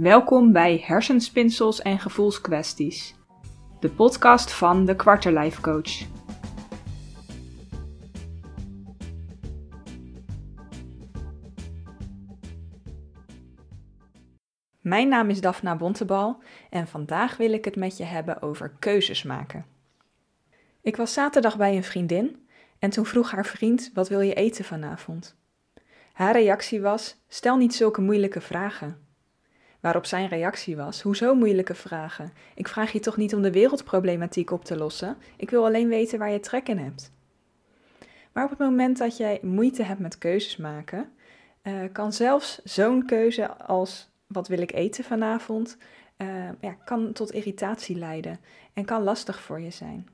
Welkom bij Hersenspinsels en Gevoelskwesties, de podcast van de Quarterlife Coach. Mijn naam is Daphna Bontebal en vandaag wil ik het met je hebben over keuzes maken. Ik was zaterdag bij een vriendin en toen vroeg haar vriend: Wat wil je eten vanavond? Haar reactie was: Stel niet zulke moeilijke vragen. Waarop zijn reactie was: Hoezo moeilijke vragen? Ik vraag je toch niet om de wereldproblematiek op te lossen? Ik wil alleen weten waar je trek in hebt. Maar op het moment dat jij moeite hebt met keuzes maken, uh, kan zelfs zo'n keuze als wat wil ik eten vanavond, uh, ja, kan tot irritatie leiden en kan lastig voor je zijn.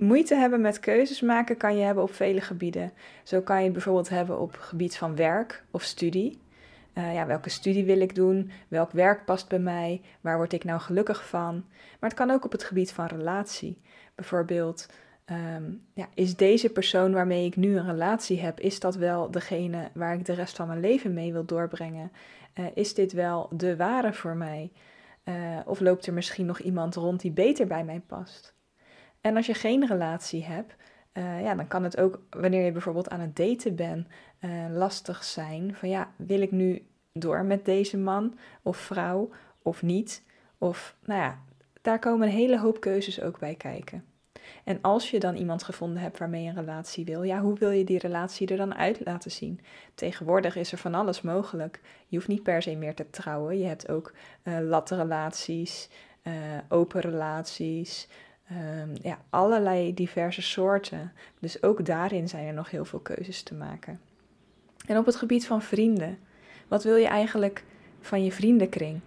Moeite hebben met keuzes maken kan je hebben op vele gebieden. Zo kan je bijvoorbeeld hebben op gebied van werk of studie. Uh, ja, welke studie wil ik doen? Welk werk past bij mij? Waar word ik nou gelukkig van? Maar het kan ook op het gebied van relatie. Bijvoorbeeld, um, ja, is deze persoon waarmee ik nu een relatie heb, is dat wel degene waar ik de rest van mijn leven mee wil doorbrengen? Uh, is dit wel de ware voor mij? Uh, of loopt er misschien nog iemand rond die beter bij mij past? En als je geen relatie hebt, uh, ja, dan kan het ook, wanneer je bijvoorbeeld aan het daten bent, uh, lastig zijn. Van ja, wil ik nu door met deze man of vrouw of niet? Of nou ja, daar komen een hele hoop keuzes ook bij kijken. En als je dan iemand gevonden hebt waarmee je een relatie wil, ja, hoe wil je die relatie er dan uit laten zien? Tegenwoordig is er van alles mogelijk. Je hoeft niet per se meer te trouwen. Je hebt ook uh, latte relaties, open relaties, um, ja, allerlei diverse soorten. Dus ook daarin zijn er nog heel veel keuzes te maken. En op het gebied van vrienden, wat wil je eigenlijk van je vriendenkring?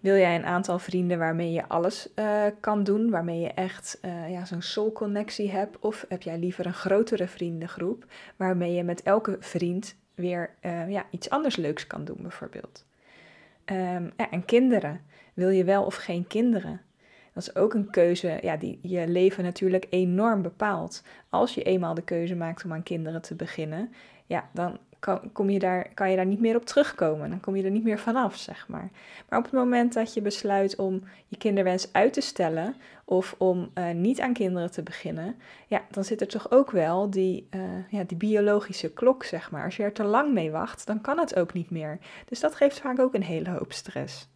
Wil jij een aantal vrienden waarmee je alles uh, kan doen, waarmee je echt uh, ja, zo'n soul-connectie hebt? Of heb jij liever een grotere vriendengroep, waarmee je met elke vriend weer uh, ja, iets anders leuks kan doen, bijvoorbeeld? Um, ja, en kinderen. Wil je wel of geen kinderen? Dat is ook een keuze ja, die je leven natuurlijk enorm bepaalt. Als je eenmaal de keuze maakt om aan kinderen te beginnen, ja, dan kan, kom je daar, kan je daar niet meer op terugkomen. Dan kom je er niet meer vanaf, zeg maar. Maar op het moment dat je besluit om je kinderwens uit te stellen of om uh, niet aan kinderen te beginnen, ja, dan zit er toch ook wel die, uh, ja, die biologische klok, zeg maar. Als je er te lang mee wacht, dan kan het ook niet meer. Dus dat geeft vaak ook een hele hoop stress.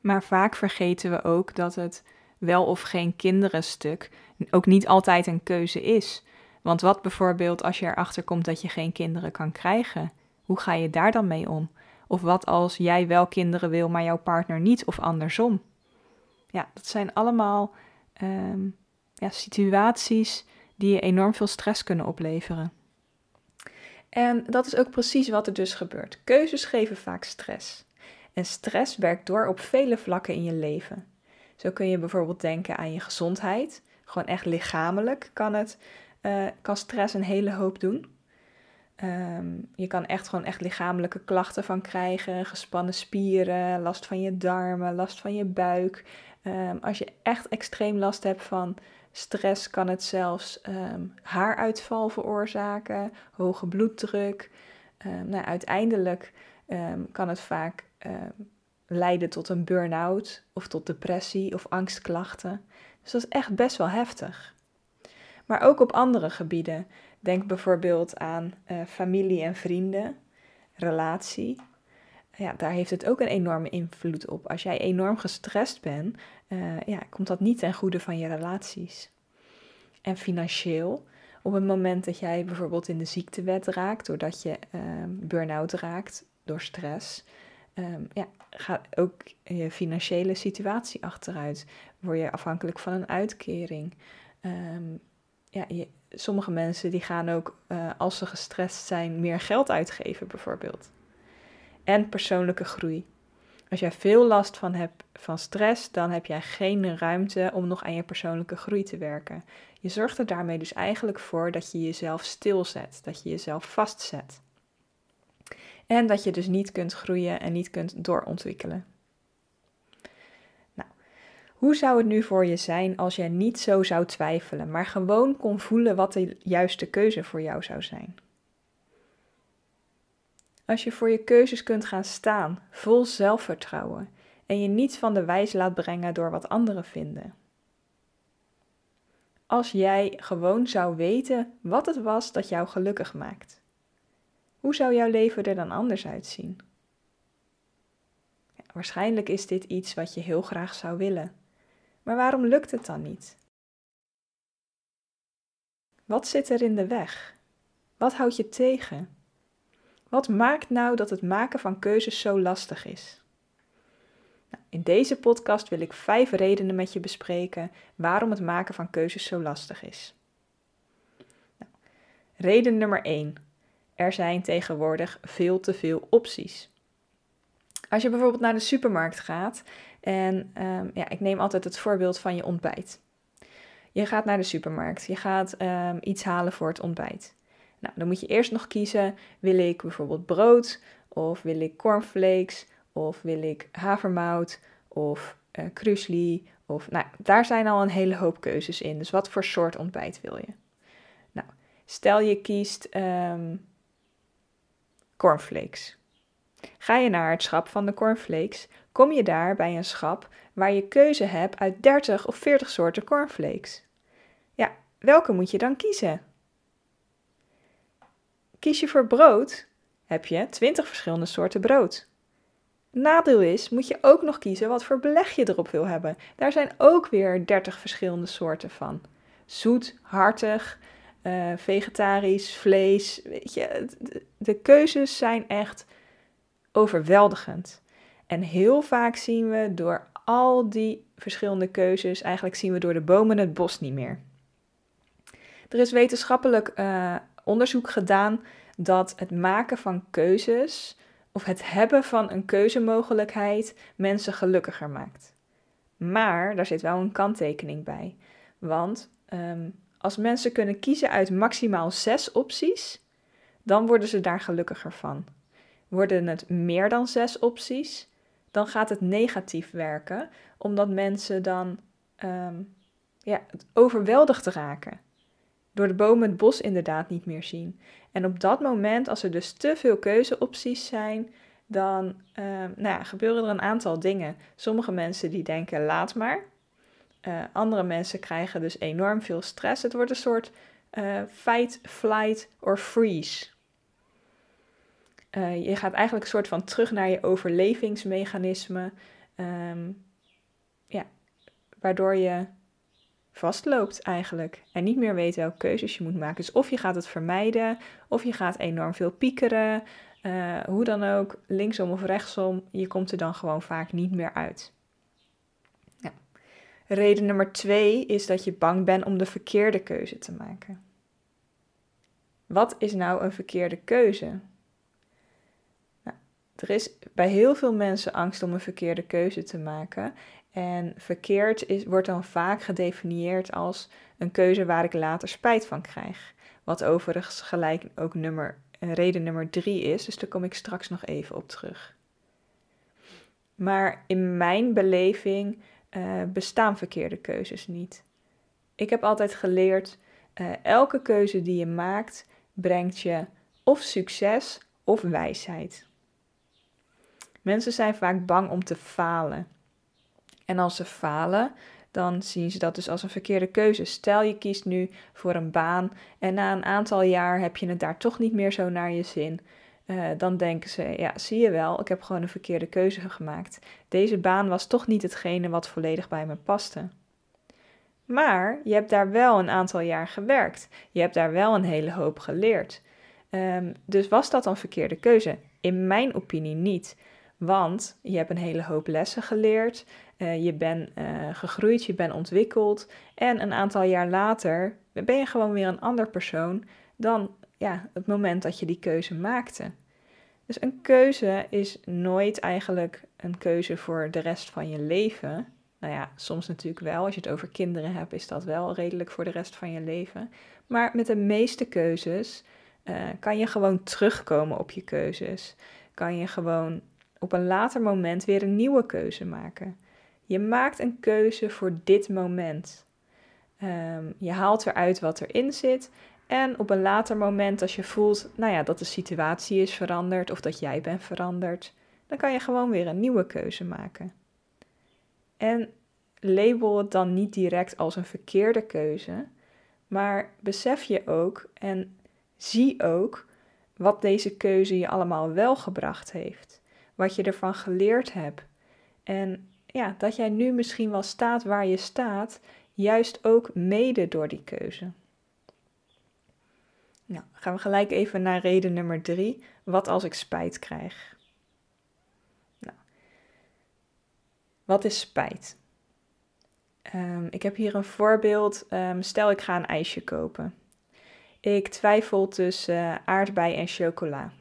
Maar vaak vergeten we ook dat het wel of geen kinderen stuk ook niet altijd een keuze is. Want wat bijvoorbeeld als je erachter komt dat je geen kinderen kan krijgen? Hoe ga je daar dan mee om? Of wat als jij wel kinderen wil, maar jouw partner niet, of andersom? Ja, dat zijn allemaal um, ja, situaties die je enorm veel stress kunnen opleveren. En dat is ook precies wat er dus gebeurt. Keuzes geven vaak stress. En stress werkt door op vele vlakken in je leven. Zo kun je bijvoorbeeld denken aan je gezondheid. Gewoon echt lichamelijk kan, het, uh, kan stress een hele hoop doen. Um, je kan echt gewoon echt lichamelijke klachten van krijgen. Gespannen spieren, last van je darmen, last van je buik. Um, als je echt extreem last hebt van stress, kan het zelfs um, haaruitval veroorzaken, hoge bloeddruk. nou, uiteindelijk kan het vaak leiden tot een burn-out of tot depressie of angstklachten. Dus dat is echt best wel heftig. Maar ook op andere gebieden. Denk bijvoorbeeld aan uh, familie en vrienden, relatie. Ja, daar heeft het ook een enorme invloed op. Als jij enorm gestrest bent, uh, ja, komt dat niet ten goede van je relaties. En financieel, op het moment dat jij bijvoorbeeld in de ziektewet raakt, doordat je uh, burn-out raakt door stress, um, ja, gaat ook je financiële situatie achteruit. Word je afhankelijk van een uitkering. Um, ja, sommige mensen die gaan ook, uh, als ze gestrest zijn, meer geld uitgeven bijvoorbeeld. En persoonlijke groei. Als jij veel last van hebt van stress, dan heb jij geen ruimte om nog aan je persoonlijke groei te werken. Je zorgt er daarmee dus eigenlijk voor dat je jezelf stilzet, dat je jezelf vastzet. En dat je dus niet kunt groeien en niet kunt doorontwikkelen. Nou, hoe zou het nu voor je zijn als jij niet zo zou twijfelen, maar gewoon kon voelen wat de juiste keuze voor jou zou zijn? Als je voor je keuzes kunt gaan staan, vol zelfvertrouwen, en je niet van de wijs laat brengen door wat anderen vinden. Als jij gewoon zou weten wat het was dat jou gelukkig maakt, hoe zou jouw leven er dan anders uitzien? Waarschijnlijk is dit iets wat je heel graag zou willen. Maar waarom lukt het dan niet? Wat zit er in de weg? Wat houdt je tegen? Wat maakt nou dat het maken van keuzes zo lastig is? Nou, in deze podcast wil ik vijf redenen met je bespreken waarom het maken van keuzes zo lastig is. Nou, reden nummer 1. Er zijn tegenwoordig veel te veel opties. Als je bijvoorbeeld naar de supermarkt gaat en um, ja, ik neem altijd het voorbeeld van je ontbijt. Je gaat naar de supermarkt, je gaat um, iets halen voor het ontbijt. Nou, dan moet je eerst nog kiezen: wil ik bijvoorbeeld brood of wil ik cornflakes of wil ik havermout of uh, krusli of nou, daar zijn al een hele hoop keuzes in. Dus wat voor soort ontbijt wil je? Nou, stel je kiest um, cornflakes. Ga je naar het schap van de cornflakes, kom je daar bij een schap waar je keuze hebt uit 30 of 40 soorten cornflakes. Ja, welke moet je dan kiezen? Kies je voor brood, heb je 20 verschillende soorten brood. Nadeel is, moet je ook nog kiezen wat voor beleg je erop wil hebben. Daar zijn ook weer 30 verschillende soorten van. Zoet, hartig, uh, vegetarisch, vlees. Weet je, de keuzes zijn echt overweldigend. En heel vaak zien we door al die verschillende keuzes, eigenlijk zien we door de bomen het bos niet meer. Er is wetenschappelijk uh, onderzoek gedaan dat het maken van keuzes of het hebben van een keuzemogelijkheid mensen gelukkiger maakt. Maar daar zit wel een kanttekening bij. Want um, als mensen kunnen kiezen uit maximaal zes opties, dan worden ze daar gelukkiger van. Worden het meer dan zes opties, dan gaat het negatief werken, omdat mensen dan um, ja, overweldigd raken. Door de bomen het bos inderdaad niet meer zien. En op dat moment, als er dus te veel keuzeopties zijn, dan uh, nou ja, gebeuren er een aantal dingen. Sommige mensen die denken laat maar. Uh, andere mensen krijgen dus enorm veel stress. Het wordt een soort uh, fight, flight or freeze. Uh, je gaat eigenlijk een soort van terug naar je overlevingsmechanisme. Um, ja, waardoor je vastloopt eigenlijk. En niet meer weet welke keuzes je moet maken. Dus of je gaat het vermijden, of je gaat enorm veel piekeren. Hoe dan ook, linksom of rechtsom, je komt er dan gewoon vaak niet meer uit. Reden nummer twee is dat je bang bent om de verkeerde keuze te maken. Wat is nou een verkeerde keuze? Nou, er is bij heel veel mensen angst om een verkeerde keuze te maken. En verkeerd is, wordt dan vaak gedefinieerd als een keuze waar ik later spijt van krijg. Wat overigens gelijk ook nummer, reden nummer drie is, dus daar kom ik straks nog even op terug. Maar in mijn beleving uh, bestaan verkeerde keuzes niet. Ik heb altijd geleerd, uh, elke keuze die je maakt, brengt je of succes of wijsheid. Mensen zijn vaak bang om te falen. En als ze falen, dan zien ze dat dus als een verkeerde keuze. Stel je kiest nu voor een baan en na een aantal jaar heb je het daar toch niet meer zo naar je zin. Uh, dan denken ze, ja, zie je wel, ik heb gewoon een verkeerde keuze gemaakt. Deze baan was toch niet hetgene wat volledig bij me paste. Maar je hebt daar wel een aantal jaar gewerkt. Je hebt daar wel een hele hoop geleerd. Um, dus was dat een verkeerde keuze? In mijn opinie niet. Want je hebt een hele hoop lessen geleerd. Uh, je bent uh, gegroeid, je bent ontwikkeld. En een aantal jaar later ben je gewoon weer een ander persoon dan ja, het moment dat je die keuze maakte. Dus een keuze is nooit eigenlijk een keuze voor de rest van je leven. Nou ja, soms natuurlijk wel. Als je het over kinderen hebt, is dat wel redelijk voor de rest van je leven. Maar met de meeste keuzes uh, kan je gewoon terugkomen op je keuzes. Kan je gewoon op een later moment weer een nieuwe keuze maken. Je maakt een keuze voor dit moment. Um, je haalt eruit wat erin zit En op een later moment, als je voelt, nou ja, dat de situatie is veranderd of dat jij bent veranderd, dan kan je gewoon weer een nieuwe keuze maken. En label het dan niet direct als een verkeerde keuze, maar besef je ook en zie ook wat deze keuze je allemaal wel gebracht heeft, wat je ervan geleerd hebt. En ja, dat jij nu misschien wel staat waar je staat, juist ook mede door die keuze. Nou, gaan we gelijk even naar reden nummer drie. Wat als ik spijt krijg? Nou, wat is spijt? Um, ik heb hier een voorbeeld. Um, stel, ik ga een ijsje kopen. Ik twijfel tussen uh, aardbei en chocola.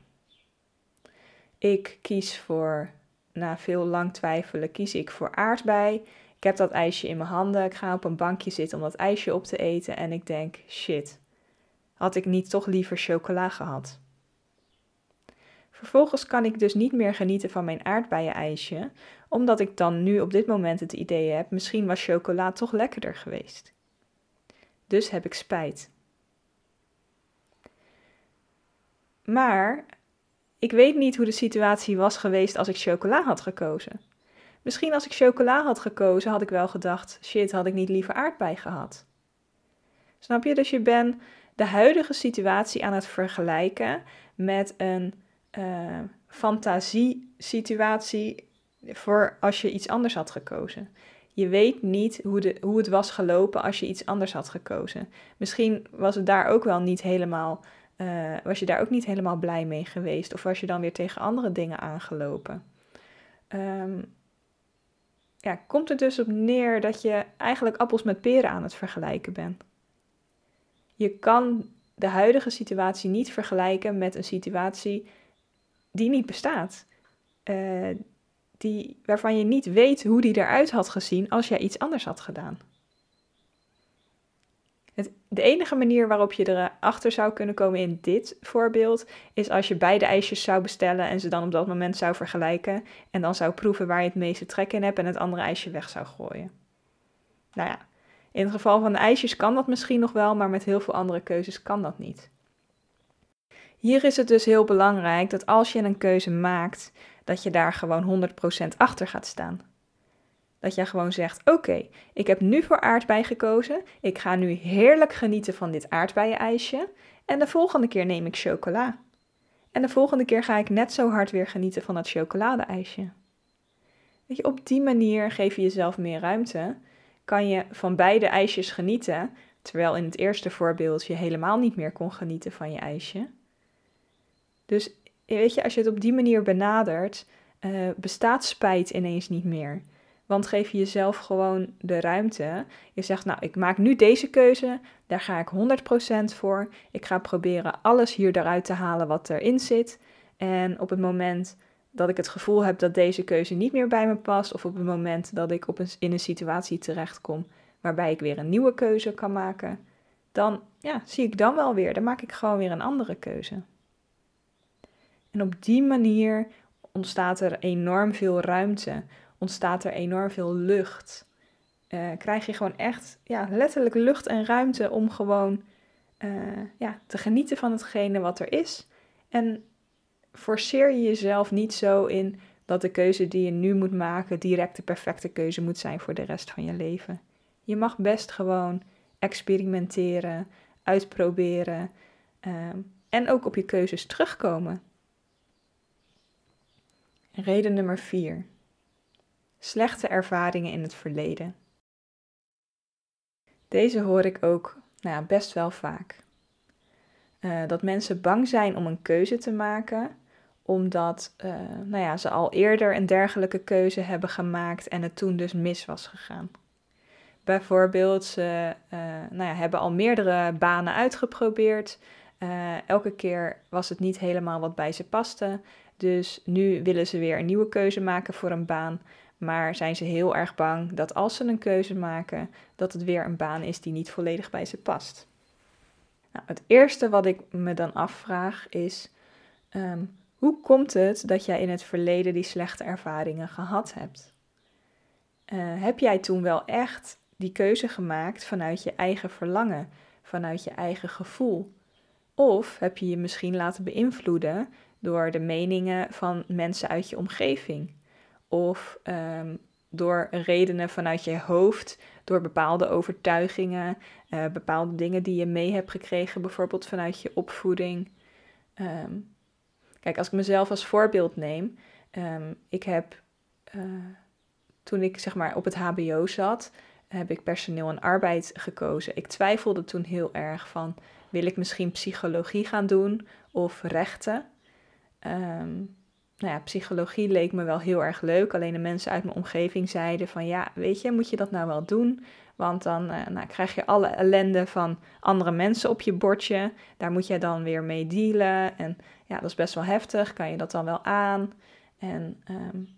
Ik kies voor, na veel lang twijfelen, kies ik voor aardbei. Ik heb dat ijsje in mijn handen. Ik ga op een bankje zitten om dat ijsje op te eten. En ik denk: shit, had ik niet toch liever chocola gehad? Vervolgens kan ik dus niet meer genieten van mijn aardbeien-ijsje, omdat ik dan nu op dit moment het idee heb: misschien was chocola toch lekkerder geweest. Dus heb ik spijt. Maar ik weet niet hoe de situatie was geweest als ik chocola had gekozen. Misschien als ik chocola had gekozen, had ik wel gedacht: shit, had ik niet liever aardbei gehad. Snap je? Dus je bent de huidige situatie aan het vergelijken met een uh, fantasiesituatie voor als je iets anders had gekozen. Je weet niet hoe, de, hoe het was gelopen als je iets anders had gekozen. Misschien was het daar ook wel niet helemaal, uh, was je daar ook niet helemaal blij mee geweest. Of was je dan weer tegen andere dingen aangelopen. Um, ja, komt er dus op neer dat je eigenlijk appels met peren aan het vergelijken bent. Je kan de huidige situatie niet vergelijken met een situatie die niet bestaat. Uh, die, waarvan je niet weet hoe die eruit had gezien als jij iets anders had gedaan. Het, de enige manier waarop je erachter zou kunnen komen in dit voorbeeld is als je beide ijsjes zou bestellen en ze dan op dat moment zou vergelijken en dan zou proeven waar je het meeste trek in hebt en het andere ijsje weg zou gooien. Nou ja, in het geval van de ijsjes kan dat misschien nog wel, maar met heel veel andere keuzes kan dat niet. Hier is het dus heel belangrijk dat als je een keuze maakt, dat je daar gewoon 100% achter gaat staan. Dat je gewoon zegt: Oké, ik heb nu voor aardbei gekozen. Ik ga nu heerlijk genieten van dit aardbeienijsje. En de volgende keer neem ik chocola. En de volgende keer ga ik net zo hard weer genieten van dat chocoladeijsje. Weet je, op die manier geef je jezelf meer ruimte. Kan je van beide ijsjes genieten, terwijl in het eerste voorbeeld je helemaal niet meer kon genieten van je ijsje. Dus weet je, als je het op die manier benadert, uh, bestaat spijt ineens niet meer. Want geef je jezelf gewoon de ruimte. Je zegt, nou, ik maak nu deze keuze, daar ga ik 100% voor. Ik ga proberen alles hier eruit te halen wat erin zit. En op het moment dat ik het gevoel heb dat deze keuze niet meer bij me past, of op het moment dat ik op een, in een situatie terechtkom waarbij ik weer een nieuwe keuze kan maken, dan ja, zie ik dan wel weer. Dan maak ik gewoon weer een andere keuze. En op die manier ontstaat er enorm veel ruimte, ontstaat er enorm veel lucht. Uh, krijg je gewoon echt ja, letterlijk lucht en ruimte om gewoon uh, ja, te genieten van hetgene wat er is. En forceer je jezelf niet zo in dat de keuze die je nu moet maken direct de perfecte keuze moet zijn voor de rest van je leven. Je mag best gewoon experimenteren, uitproberen uh, en ook op je keuzes terugkomen. Reden nummer 4. Slechte ervaringen in het verleden. Deze hoor ik ook nou ja, best wel vaak. Uh, dat mensen bang zijn om een keuze te maken, omdat uh, nou ja, ze al eerder een dergelijke keuze hebben gemaakt en het toen dus mis was gegaan. Bijvoorbeeld, ze uh, nou ja, hebben al meerdere banen uitgeprobeerd. elke keer was het niet helemaal wat bij ze paste. Dus nu willen ze weer een nieuwe keuze maken voor een baan. Maar zijn ze heel erg bang dat als ze een keuze maken, dat het weer een baan is die niet volledig bij ze past. Nou, het eerste wat ik me dan afvraag is: ehm, hoe komt het dat jij in het verleden die slechte ervaringen gehad hebt? Uh, heb jij toen wel echt die keuze gemaakt vanuit je eigen verlangen, vanuit je eigen gevoel, Of heb je je misschien laten beïnvloeden door de meningen van mensen uit je omgeving? Of ehm, door redenen vanuit je hoofd, door bepaalde overtuigingen, uh, bepaalde dingen die je mee hebt gekregen, bijvoorbeeld vanuit je opvoeding. Ehm, kijk, als ik mezelf als voorbeeld neem, um, ik heb uh, toen ik zeg maar op het HBO zat, heb ik personeel en arbeid gekozen. Ik twijfelde toen heel erg van, wil ik misschien psychologie gaan doen of rechten? Um, nou ja, psychologie leek me wel heel erg leuk. Alleen de mensen uit mijn omgeving zeiden van ja, weet je, moet je dat nou wel doen? Want dan uh, nou, krijg je alle ellende van andere mensen op je bordje. Daar moet je dan weer mee dealen. En ja, dat is best wel heftig. Kan je dat dan wel aan? En um,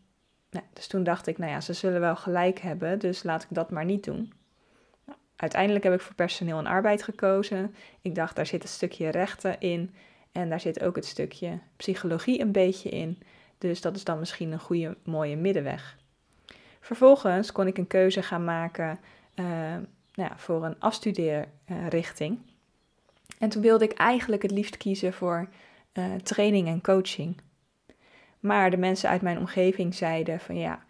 nou, dus toen dacht ik, nou ja, ze zullen wel gelijk hebben, dus laat ik dat maar niet doen. Nou, uiteindelijk heb ik voor personeel en arbeid gekozen. Ik dacht, daar zit een stukje rechten in en daar zit ook het stukje psychologie een beetje in. Dus dat is dan misschien een goede, mooie middenweg. Vervolgens kon ik een keuze gaan maken uh, nou ja, voor een afstudeerrichting. en toen wilde ik eigenlijk het liefst kiezen voor uh, training en coaching. Maar de mensen uit mijn omgeving zeiden van ja,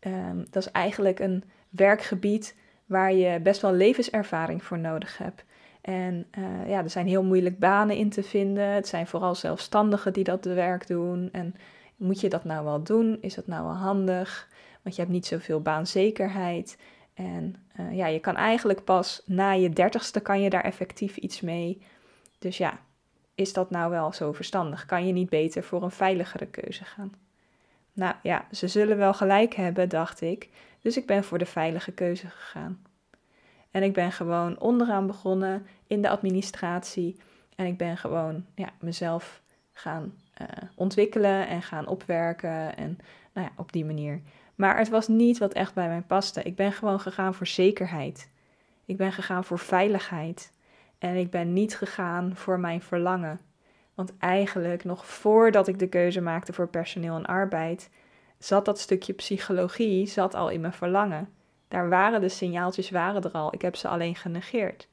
um, dat is eigenlijk een werkgebied waar je best wel levenservaring voor nodig hebt. En uh, ja, er zijn heel moeilijk banen in te vinden. Het zijn vooral zelfstandigen die dat werk doen. En moet je dat nou wel doen? Is dat nou wel handig? Want je hebt niet zoveel baanzekerheid. En uh, ja, je kan eigenlijk pas na je dertigste kan je daar effectief iets mee. Dus ja, is dat nou wel zo verstandig? Kan je niet beter voor een veiligere keuze gaan? Nou ja, ze zullen wel gelijk hebben, dacht ik. Dus ik ben voor de veilige keuze gegaan. En ik ben gewoon onderaan begonnen in de administratie. En ik ben gewoon ja, mezelf gaan uh, ontwikkelen en gaan opwerken. En nou ja, op die manier. Maar het was niet wat echt bij mij paste. Ik ben gewoon gegaan voor zekerheid. Ik ben gegaan voor veiligheid. En ik ben niet gegaan voor mijn verlangen. Want eigenlijk, nog voordat ik de keuze maakte voor personeel en arbeid, zat dat stukje psychologie zat al in mijn verlangen. Daar waren de signaaltjes waren er al. Ik heb ze alleen genegeerd.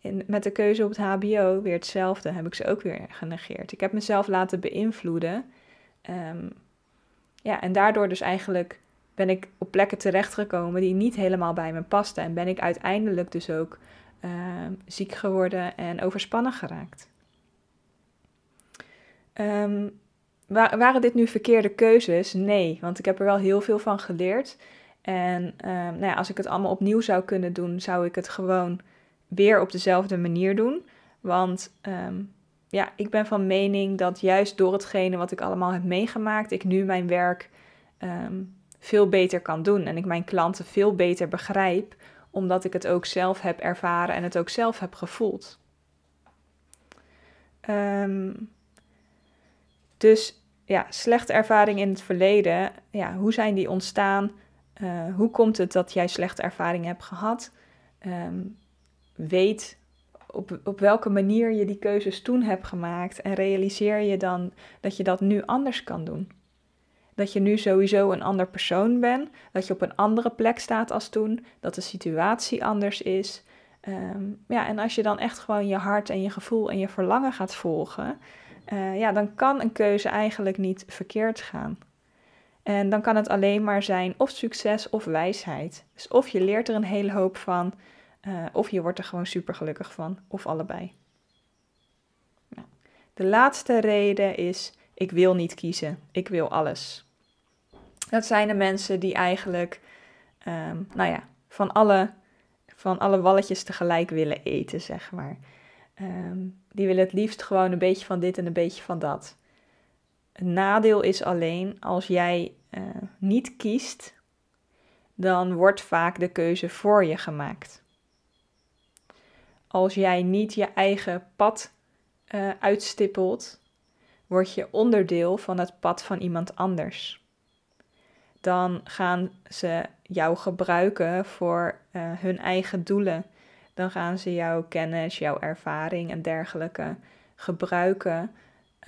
En met de keuze op het HBO weer hetzelfde, heb ik ze ook weer genegeerd. Ik heb mezelf laten beïnvloeden. Um, ja, en daardoor dus eigenlijk ben ik op plekken terechtgekomen die niet helemaal bij me pasten. En ben ik uiteindelijk dus ook uh, ziek geworden en overspannen geraakt. Um, waren dit nu verkeerde keuzes? Nee, want ik heb er wel heel veel van geleerd. En uh, nou ja, als ik het allemaal opnieuw zou kunnen doen, zou ik het gewoon weer op dezelfde manier doen. Want um, ja, ik ben van mening dat juist door hetgene wat ik allemaal heb meegemaakt, ik nu mijn werk um, veel beter kan doen. En ik mijn klanten veel beter begrijp omdat ik het ook zelf heb ervaren en het ook zelf heb gevoeld. Dus ja, slechte ervaringen in het verleden, ja, hoe zijn die ontstaan? Uh, hoe komt het dat jij slechte ervaringen hebt gehad? Um, weet op, op welke manier je die keuzes toen hebt gemaakt en realiseer je dan dat je dat nu anders kan doen dat je nu sowieso een ander persoon bent, dat je op een andere plek staat als toen, dat de situatie anders is. Um, ja, en als je dan echt gewoon je hart en je gevoel en je verlangen gaat volgen, uh, ja, dan kan een keuze eigenlijk niet verkeerd gaan. En dan kan het alleen maar zijn of succes of wijsheid. Dus of je leert er een hele hoop van, uh, of je wordt er gewoon super gelukkig van, of allebei. Nou, de laatste reden is: ik wil niet kiezen, ik wil alles. Dat zijn de mensen die eigenlijk, um, nou ja, van alle, van alle walletjes tegelijk willen eten, zeg maar. Um, die willen het liefst gewoon een beetje van dit en een beetje van dat. Een nadeel is alleen als jij uh, niet kiest, dan wordt vaak de keuze voor je gemaakt. Als jij niet je eigen pad uh, uitstippelt, word je onderdeel van het pad van iemand anders dan gaan ze jou gebruiken voor uh, hun eigen doelen. Dan gaan ze jouw kennis, jouw ervaring en dergelijke gebruiken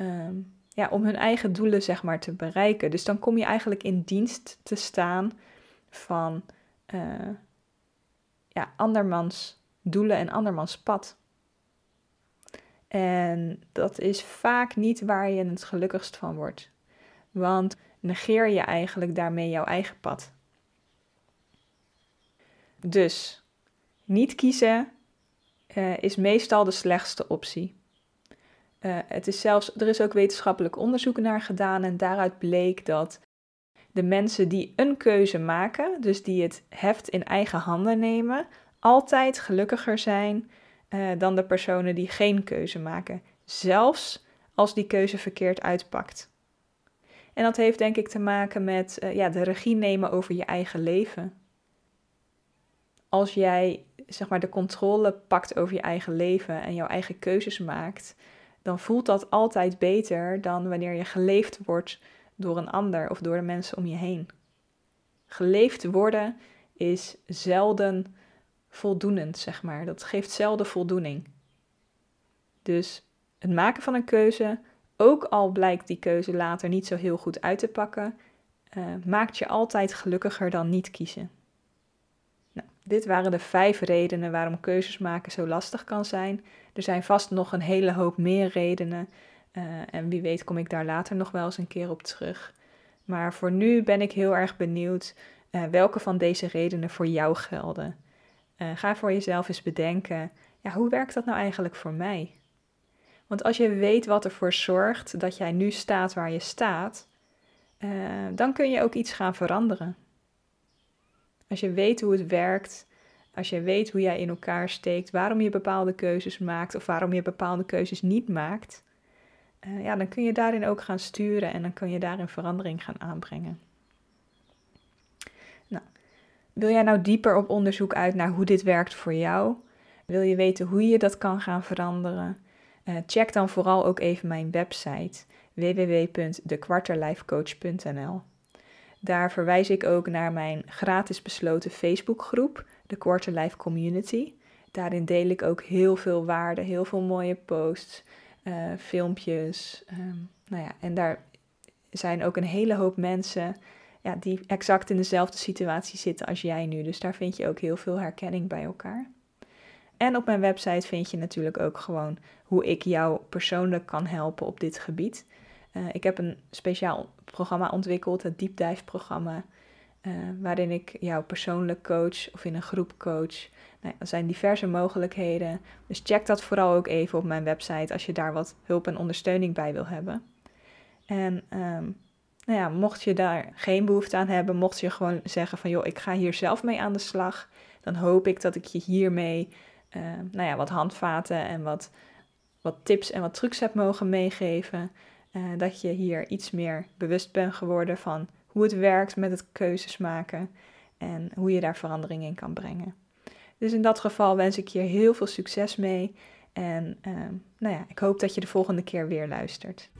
um, ja, om hun eigen doelen zeg maar te bereiken. Dus dan kom je eigenlijk in dienst te staan van uh, ja, andermans doelen en andermans pad. En dat is vaak niet waar je het gelukkigst van wordt. Want negeer je eigenlijk daarmee jouw eigen pad. Dus niet kiezen uh, is meestal de slechtste optie. Uh, het is zelfs, er is ook wetenschappelijk onderzoek naar gedaan en daaruit bleek dat de mensen die een keuze maken, dus die het heft in eigen handen nemen, altijd gelukkiger zijn uh, dan de personen die geen keuze maken, zelfs als die keuze verkeerd uitpakt. En dat heeft denk ik te maken met uh, ja, de regie nemen over je eigen leven. Als jij zeg maar de controle pakt over je eigen leven en jouw eigen keuzes maakt, dan voelt dat altijd beter dan wanneer je geleefd wordt door een ander of door de mensen om je heen. Geleefd worden is zelden voldoenend, zeg maar. Dat geeft zelden voldoening. Dus het maken van een keuze, ook al blijkt die keuze later niet zo heel goed uit te pakken, uh, maakt je altijd gelukkiger dan niet kiezen. Dit waren de vijf redenen waarom keuzes maken zo lastig kan zijn. Er zijn vast nog een hele hoop meer redenen. Uh, en wie weet kom ik daar later nog wel eens een keer op terug. Maar voor nu ben ik heel erg benieuwd uh, welke van deze redenen voor jou gelden. Uh, ga voor jezelf eens bedenken, ja, hoe werkt dat nou eigenlijk voor mij? Want als je weet wat ervoor zorgt dat jij nu staat waar je staat, dan kun je ook iets gaan veranderen. Als je weet hoe het werkt, als je weet hoe jij in elkaar steekt, waarom je bepaalde keuzes maakt of waarom je bepaalde keuzes niet maakt, uh, ja, dan kun je daarin ook gaan sturen en dan kun je daarin verandering gaan aanbrengen. Nou, wil jij nou dieper op onderzoek uit naar hoe dit werkt voor jou? Wil je weten hoe je dat kan gaan veranderen? Uh, check dan vooral ook even mijn website www.dekwarterlifecoach.nl. Daar verwijs ik ook naar mijn gratis besloten Facebookgroep, de Quarter Life Community. Daarin deel ik ook heel veel waarde, heel veel mooie posts, uh, filmpjes. Um, nou ja, en daar zijn ook een hele hoop mensen ja, die exact in dezelfde situatie zitten als jij nu. Dus daar vind je ook heel veel herkenning bij elkaar. En op mijn website vind je natuurlijk ook gewoon hoe ik jou persoonlijk kan helpen op dit gebied. Uh, ik heb een speciaal programma ontwikkeld, het Deep Dive programma, uh, waarin ik jou persoonlijk coach of in een groep coach. Nou, er zijn diverse mogelijkheden, dus check dat vooral ook even op mijn website als je daar wat hulp en ondersteuning bij wil hebben. En um, nou ja, mocht je daar geen behoefte aan hebben, mocht je gewoon zeggen van joh, ik ga hier zelf mee aan de slag, dan hoop ik dat ik je hiermee uh, nou ja, wat handvaten en wat, wat tips en wat trucs heb mogen meegeven. Uh, dat je hier iets meer bewust bent geworden van hoe het werkt met het keuzes maken en hoe je daar verandering in kan brengen. Dus in dat geval wens ik je heel veel succes mee en uh, nou ja, ik hoop dat je de volgende keer weer luistert.